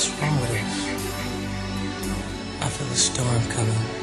What's wrong with us? I feel a storm coming.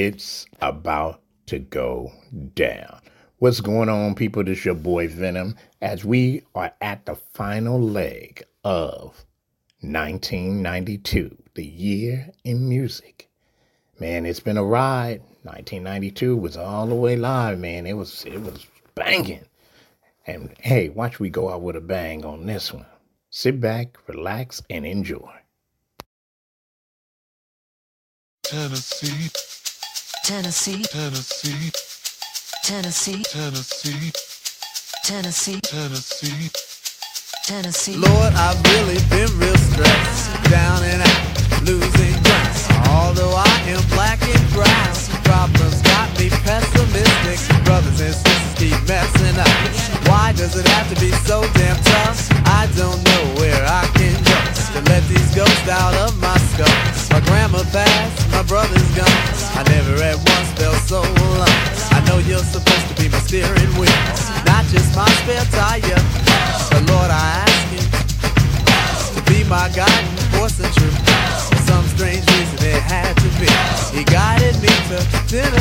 It's about to go down. What's going on, people? This your boy Venom as we are at the final leg of 1992, the year in music. Man, it's been a ride. 1992 was all the way live, man. It was it was banging. And hey, watch we go out with a bang on this one. Sit back, relax, and enjoy. Tennessee, Tennessee, Tennessee, Tennessee, Tennessee, Tennessee, Tennessee. Tennessee. Lord, I've really been real stressed, down and out, losing ground. Although I am black and brown, problems got me pessimistic. Brothers and sisters keep messing up. Why does it have to be so damn tough? I don't know where I can go to let these ghosts out of my skull. My grandma passed, my brother's gone. I never at once felt so alone. I know you're supposed to be my steering wheel, not just my spare tire. But Lord, I ask you to be my guiding force and truth. For some strange reason it had to be. He guided me to Tennessee.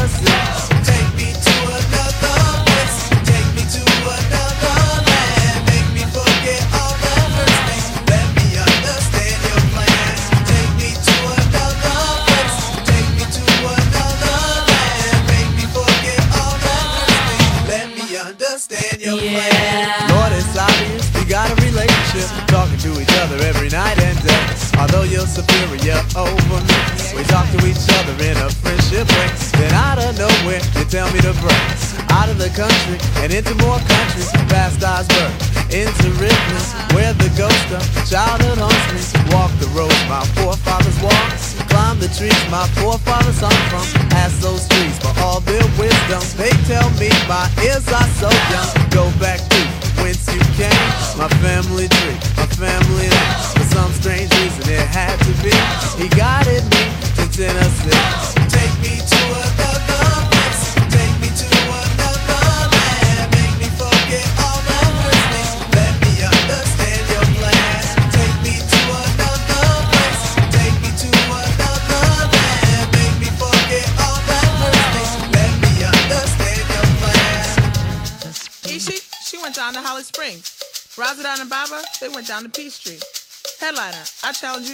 And into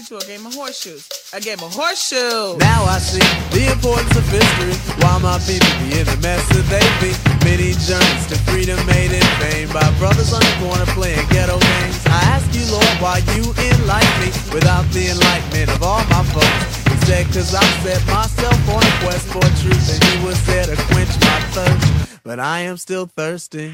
I challenge you a game of horseshoes. A game of horseshoes! Now I see the importance of history. Why my people be in the mess that they be. Many journeys to freedom made in vain by brothers on the corner playing ghetto games. I ask you, Lord, why you enlighten me without the enlightenment of all my folks. Cause I set myself on a quest for truth and you was there to quench my thirst. But I am still thirsty.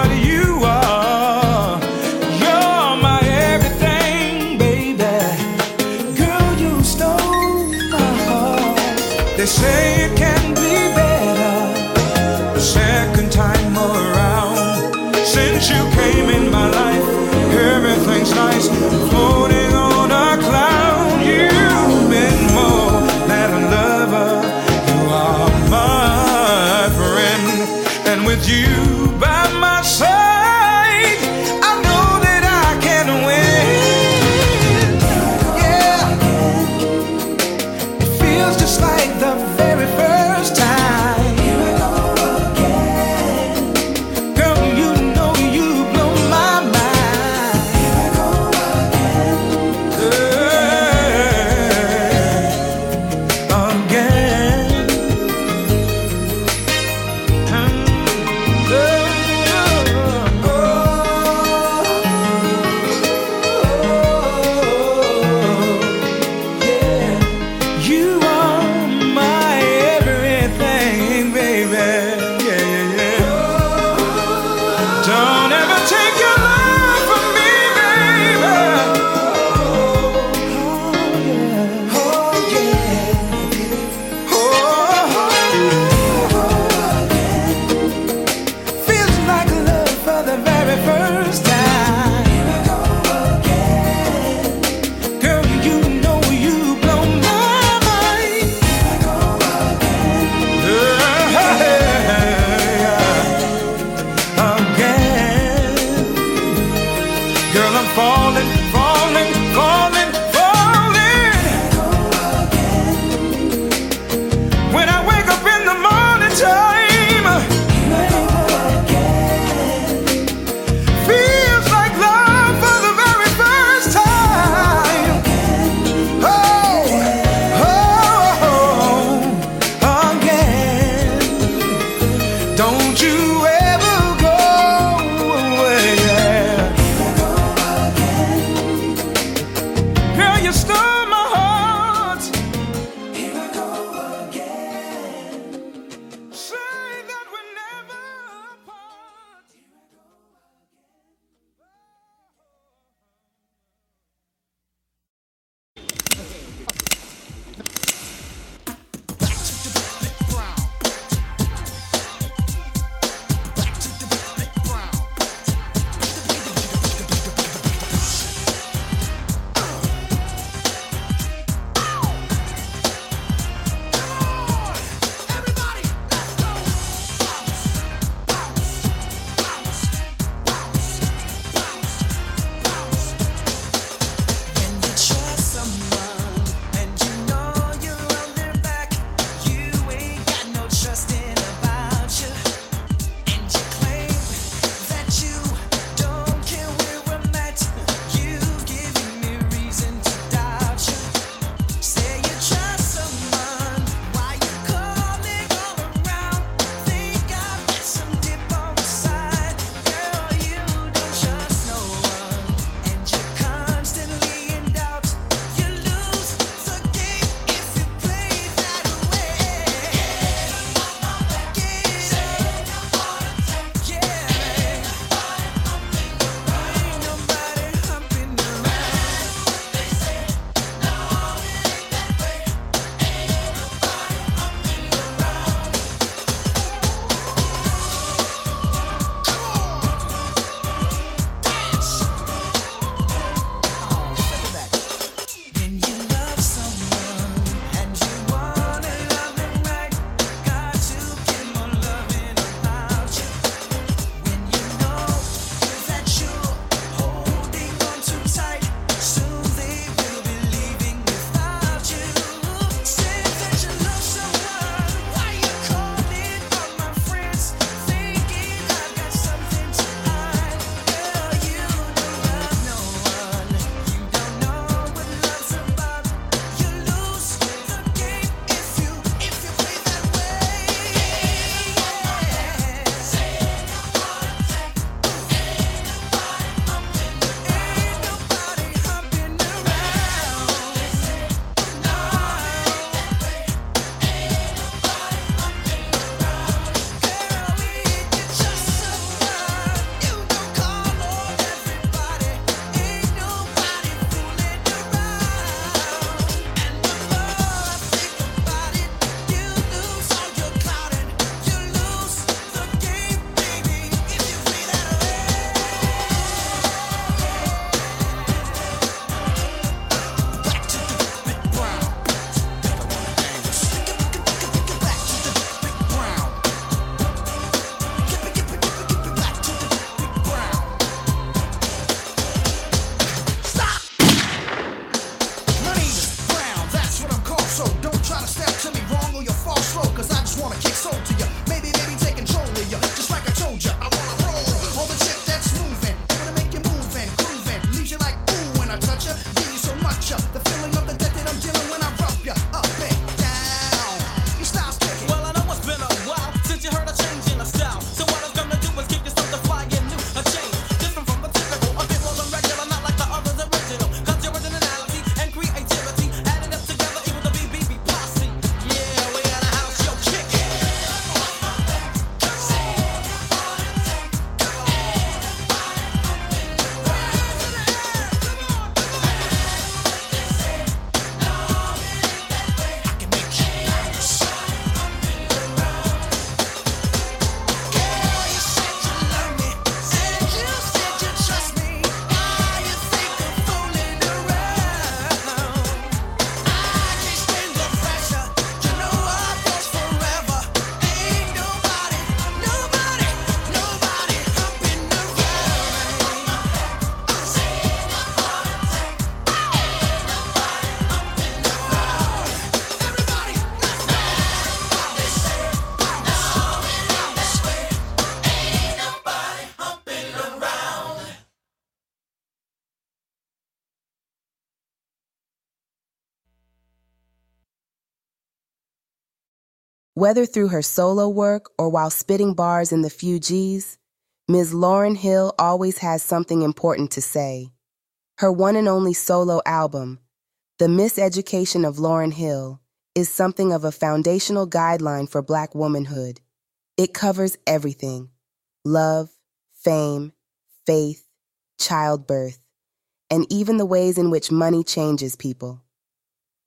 the feeling Whether through her solo work or while spitting bars in the Fugees Ms. Lauryn Hill always has something important to say. Her one and only solo album, The Miseducation of Lauryn Hill, is something of a foundational guideline for Black womanhood. It covers everything love, fame, faith, childbirth, and even the ways in which money changes people.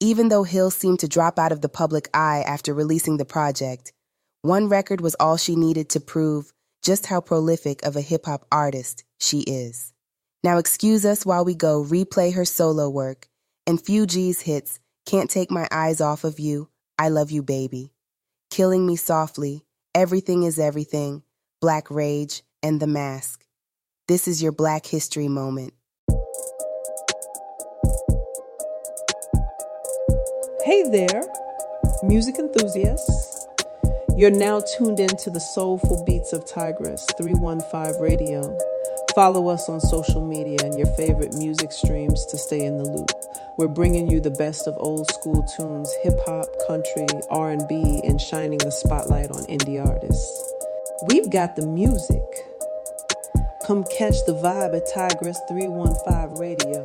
Even though Hill seemed to drop out of the public eye after releasing the project, one record was all she needed to prove just how prolific of a hip hop artist she is. Now, excuse us while we go replay her solo work and Fugees' hits Can't Take My Eyes Off of You, I Love You Baby, Killing Me Softly, Everything is Everything, Black Rage, and The Mask. This is your Black History moment. Hey there, music enthusiasts. You're now tuned in to the soulful beats of Tigress 315 Radio. Follow us on social media and your favorite music streams to stay in the loop. We're bringing you the best of old school tunes, hip hop, country, R&B, and shining the spotlight on indie artists. We've got the music. Come catch the vibe at Tigress 315 Radio.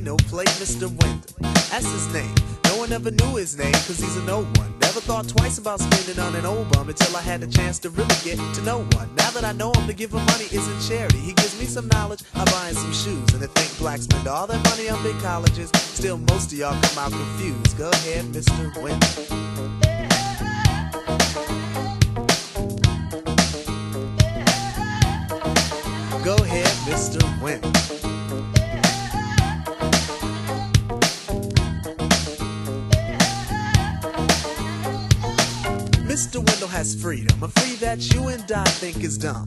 No plate, Mr. Wendal. That's his name. No one ever knew his name, cause he's an old one. Never thought twice about spending on an old bum until I had the chance to really get to know one. Now that I know him, to give him money isn't charity. He gives me some knowledge, I buy him some shoes. And to think blacks spend all their money on big colleges, still most of y'all come out confused. Go ahead, Mr. Wendal. Go ahead, Mr. Wendal. Mr. Wendal has freedom, a free that you and I think is dumb.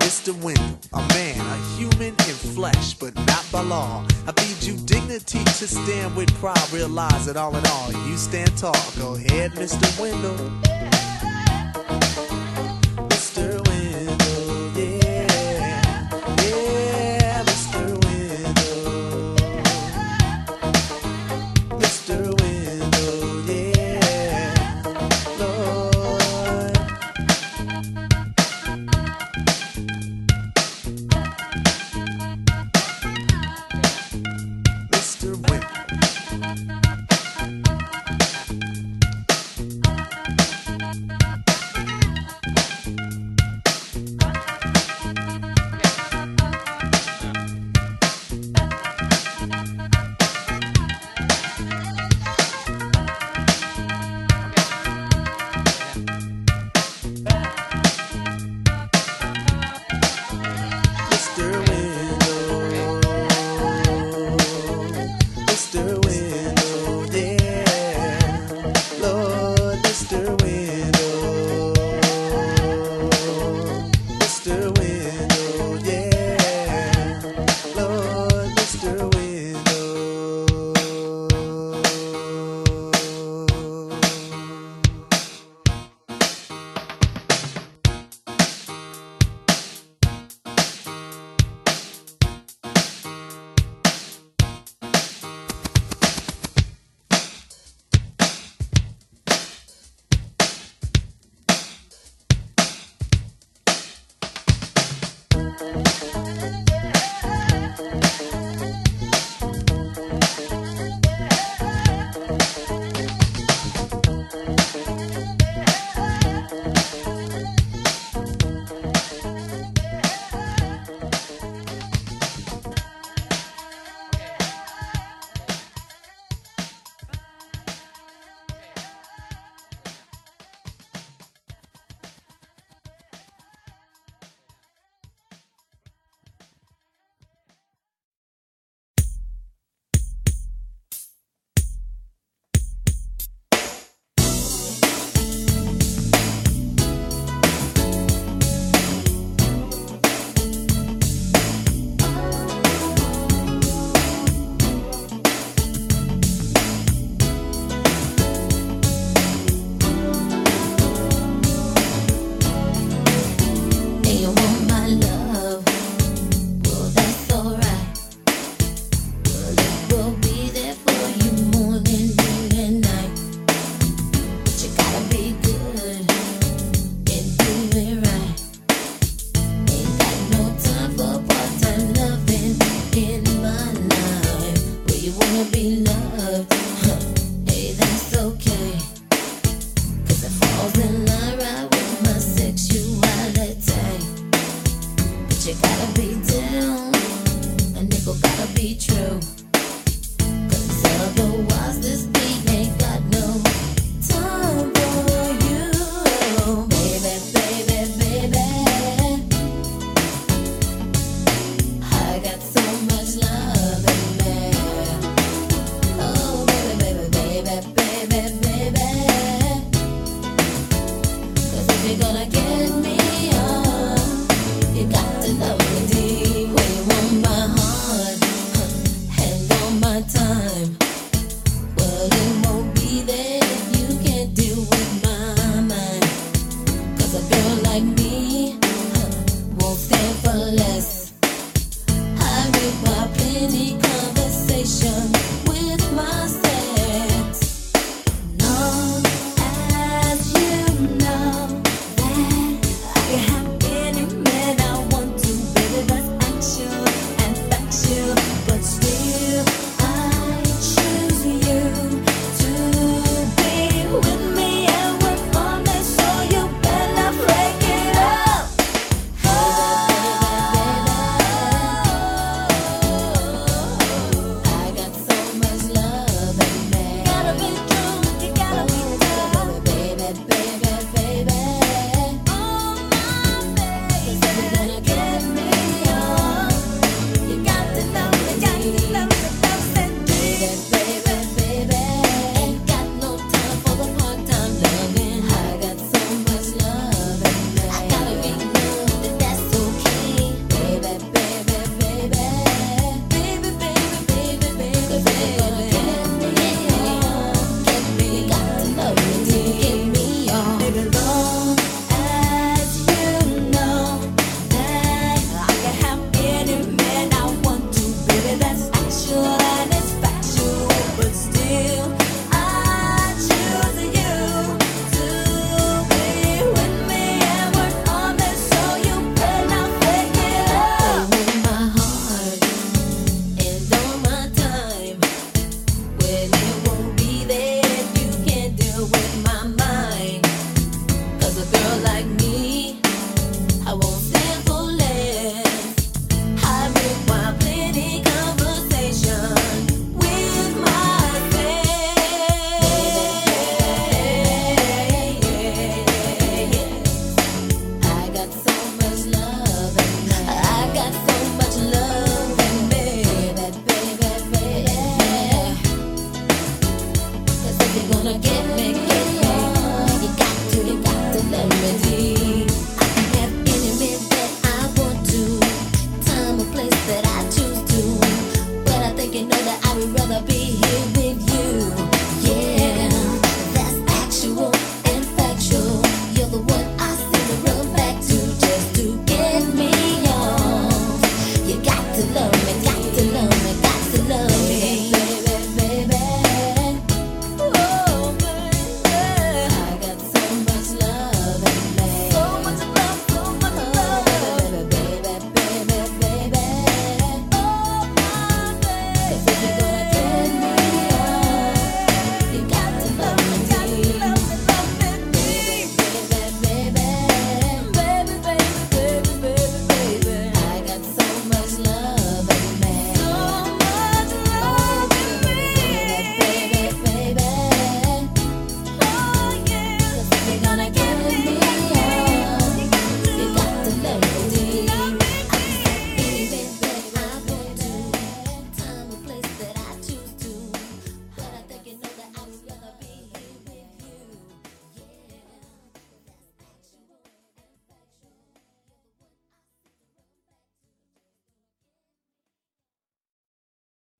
Mr. Wendal, a man, a human in flesh, but not by law. I bid you dignity to stand with pride. Realize that all in all, you stand tall. Go ahead, Mr. Wendell.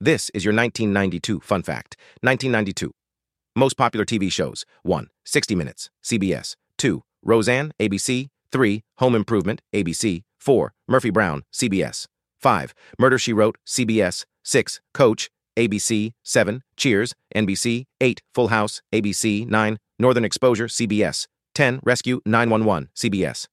This is your 1992 fun fact. 1992. Most popular TV shows. 1. 60 Minutes, CBS. 2. Roseanne, ABC. 3. Home Improvement, ABC. 4. Murphy Brown, CBS. 5. Murder, She Wrote, CBS. 6. Coach, ABC. 7. Cheers, NBC. 8. Full House, ABC. 9. Northern Exposure, CBS. 10. Rescue 911, CBS.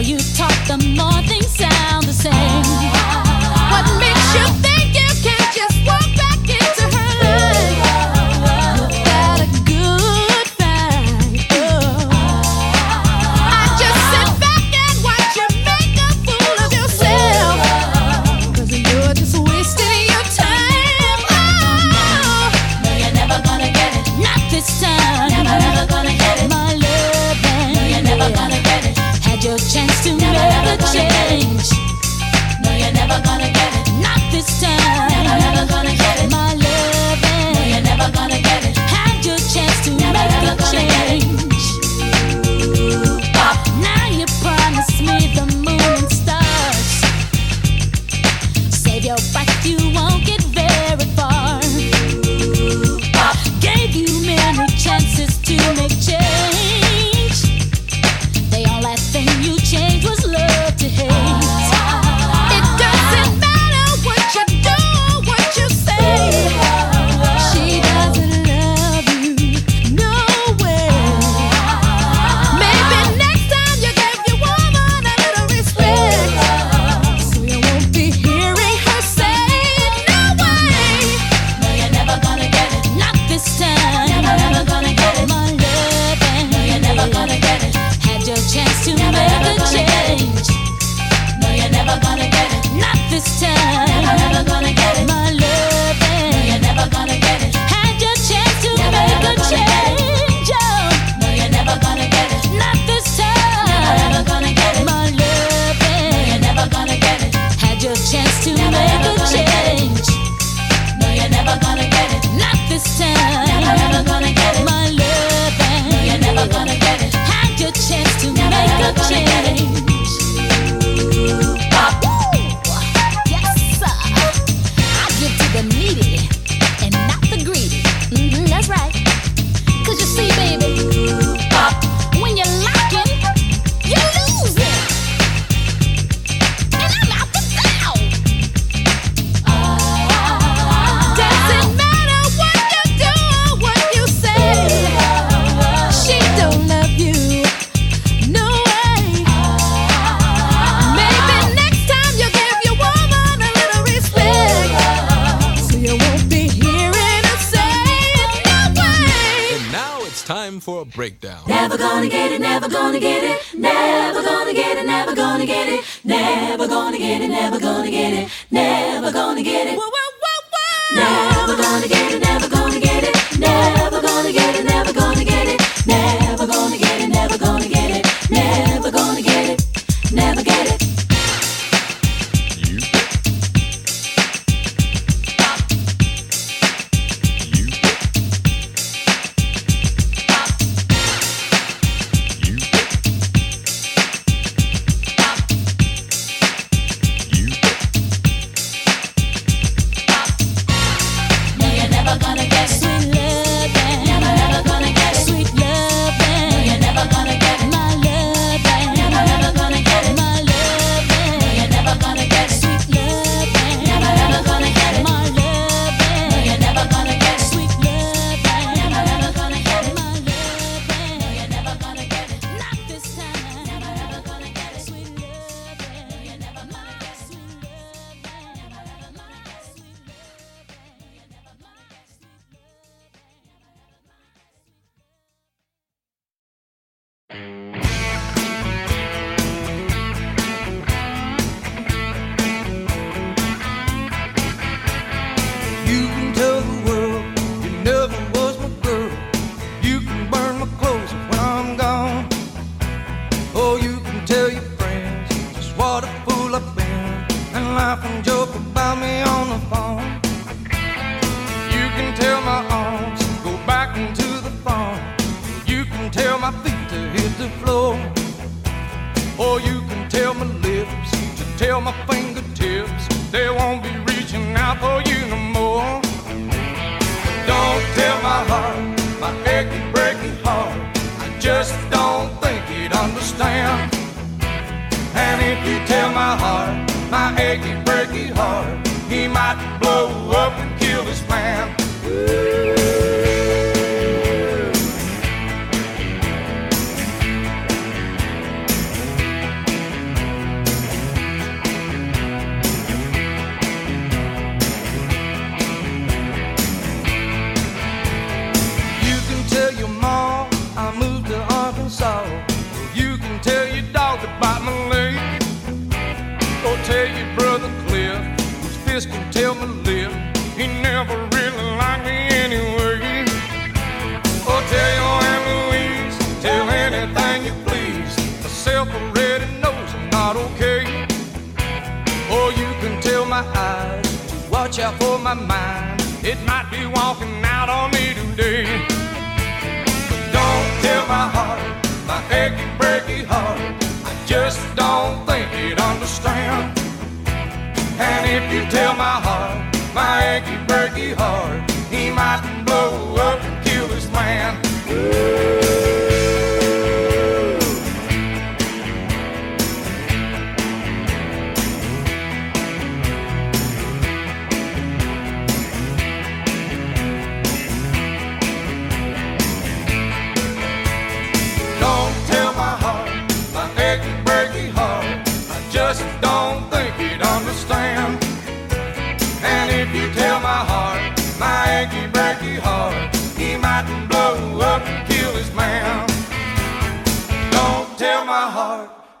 more you talk, the more things sound the same.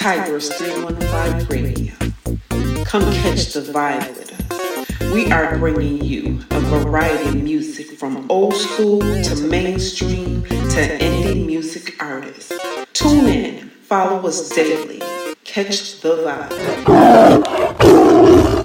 Tigress 315 Radio. Come catch the vibe with us. We are bringing you a variety of music from old school to mainstream to indie music artists. Tune in, follow us daily, catch the vibe.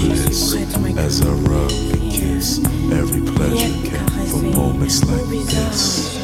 bliss as I rub kiss every pleasure cap for moments like this.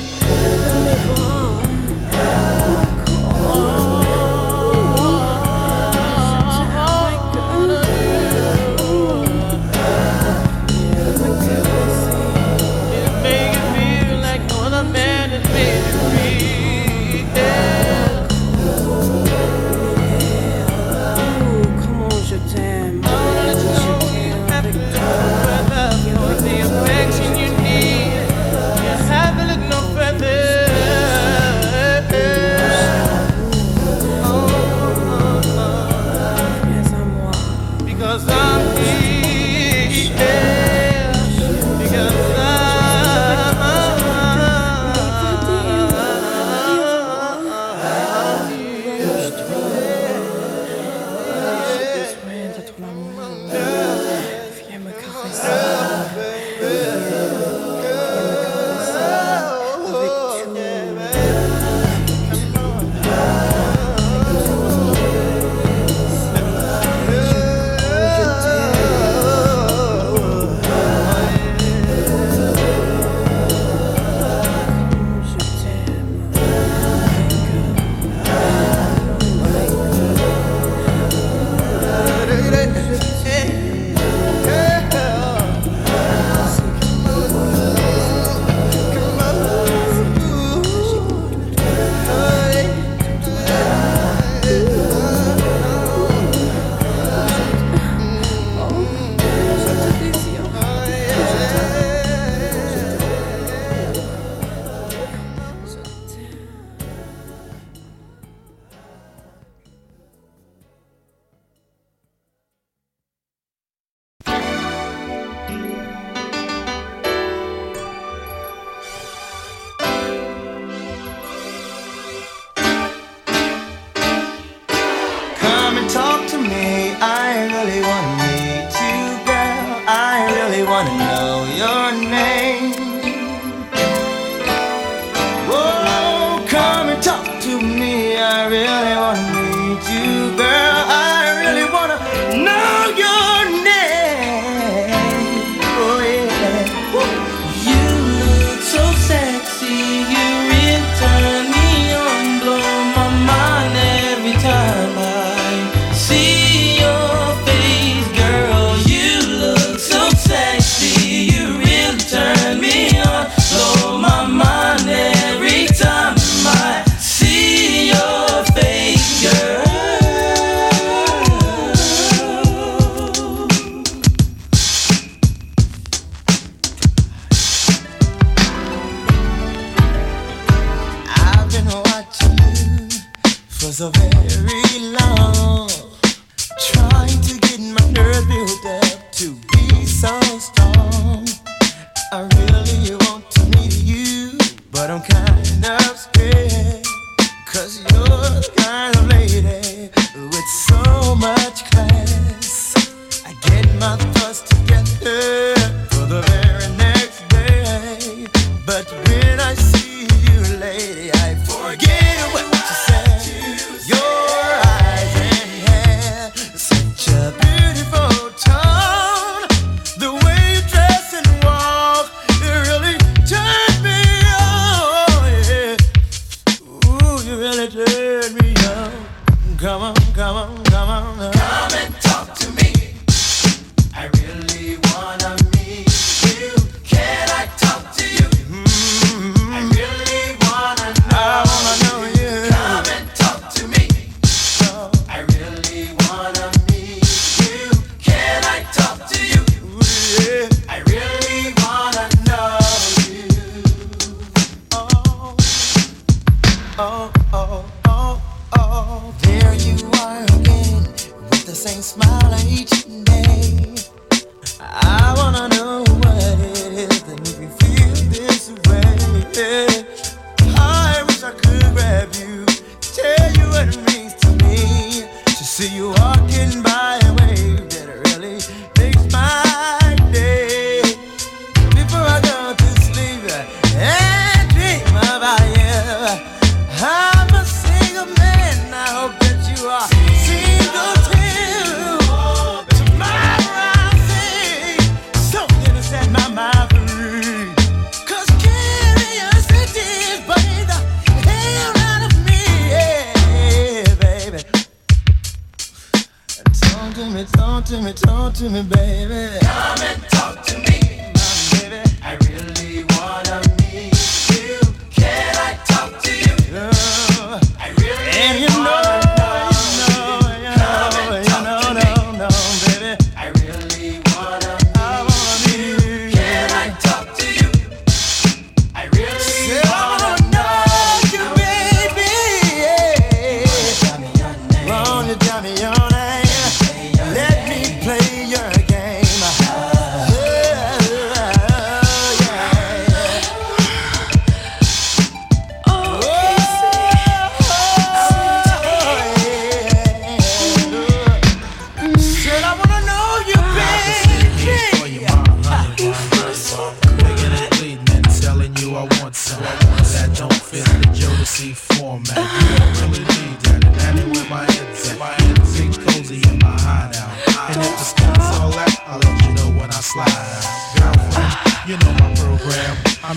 was a very long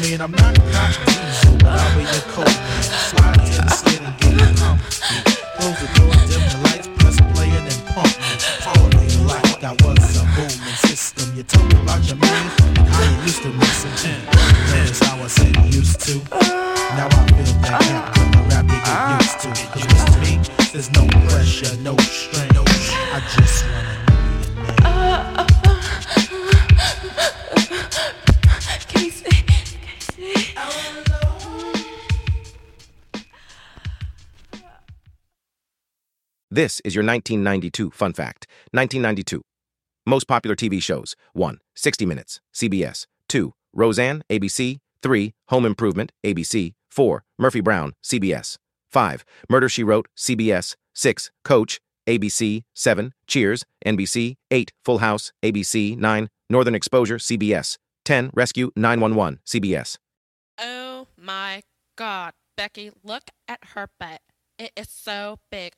mean, I'm not diesel, but I'll be your coat. Slide the skid and get you comfy. This is your 1992 fun fact. 1992. Most popular TV shows 1. 60 Minutes, CBS. 2. Roseanne, ABC. 3. Home Improvement, ABC. 4. Murphy Brown, CBS. 5. Murder She Wrote, CBS. 6. Coach, ABC. 7. Cheers, NBC. 8. Full House, ABC. 9. Northern Exposure, CBS. 10. Rescue 911, CBS. Oh my god, Becky, look at her butt. It is so big.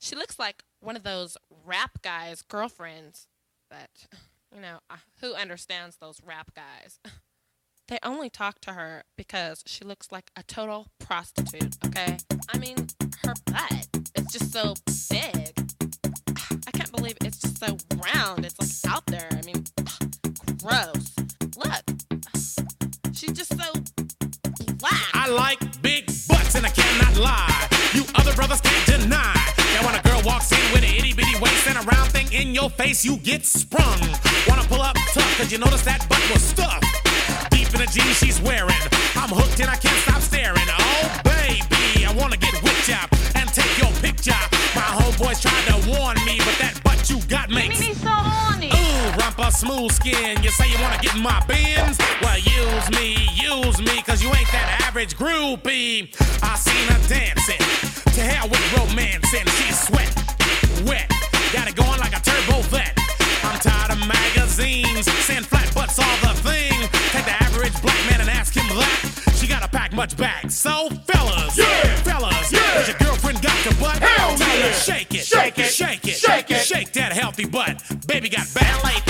She looks like one of those rap guys' girlfriends. But, you know, uh, who understands those rap guys? They only talk to her because she looks like a total prostitute, okay? I mean, her butt is just so big. I can't believe it's just so round. It's like out there. I mean, gross. Look. She's just so black. I like big butts and I cannot lie. You other brothers can't deny. Now when a girl walks in with an itty bitty waist and a round thing in your face, you get sprung. Wanna pull up tough, cause you notice that butt was stuffed. Deep in the jeans she's wearing. I'm hooked and I can't stop staring. Oh baby, I wanna get whipped up and take your picture. My homeboys tried to warn me, but that butt you got makes me so. Rumpa smooth skin. You say you wanna get in my bins? Well, use me, use me, cause you ain't that average groupie. I seen her dancing. To hell with romancing. She's sweat, wet. Got it going like a turbo vet. I'm tired of magazines saying flat butts all the thing. Take the average black man and ask him that. She gotta pack much back. So fellas, yeah, fellas, yeah. Has your girlfriend got your butt? Hell Tell her yeah. shake it, Shake it, shake it, shake it. shake that healthy butt. Baby got ballet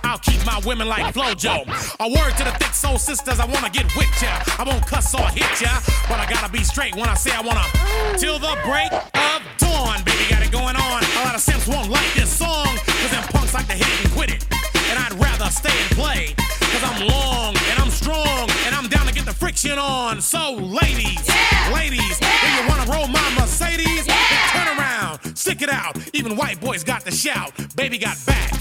Keep my women like Flojo. A word to the thick soul sisters, I wanna get with ya. I won't cuss or hit ya, but I gotta be straight when I say I wanna. Till the break of dawn, baby, got it going on. A lot of simps won't like this song, cause them punks like to hit it and quit it. And I'd rather stay and play, cause I'm long and I'm strong, and I'm down to get the friction on. So, ladies, ladies, if you wanna roll my Mercedes, then turn around, stick it out. Even white boys got to shout, baby got back.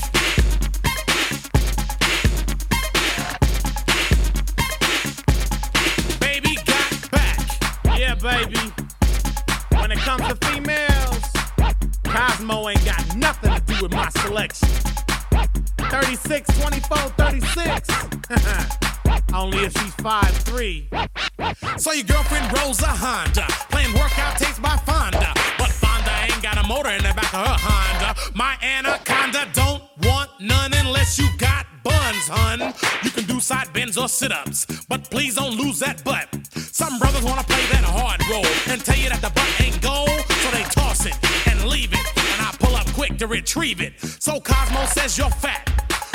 Yeah, baby. When it comes to females, Cosmo ain't got nothing to do with my selection. 36, 24, 36. Only if she's 5'3. So your girlfriend rolls a Honda, playing workout tapes by Fonda. But Fonda ain't got a motor in the back of her Honda. My anaconda don't want none unless you got buns, hun. You can do side bends or sit ups, but please don't lose that butt. Some brothers wanna play that hard role and tell you that the butt ain't gold, so they toss it and leave it. And I pull up quick to retrieve it. So Cosmo says you're fat.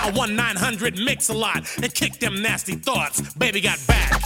dial 1 900 Mix-a-Lot and kick them nasty thoughts. Baby got back.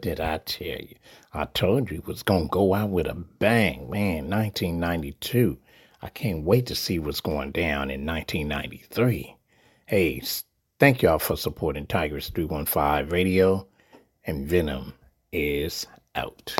Did I tell you? I told you it was going to go out with a bang. Man, 1992. I can't wait to see what's going down in 1993. Hey, thank y'all for supporting Tigress 315 Radio, and Venom is out.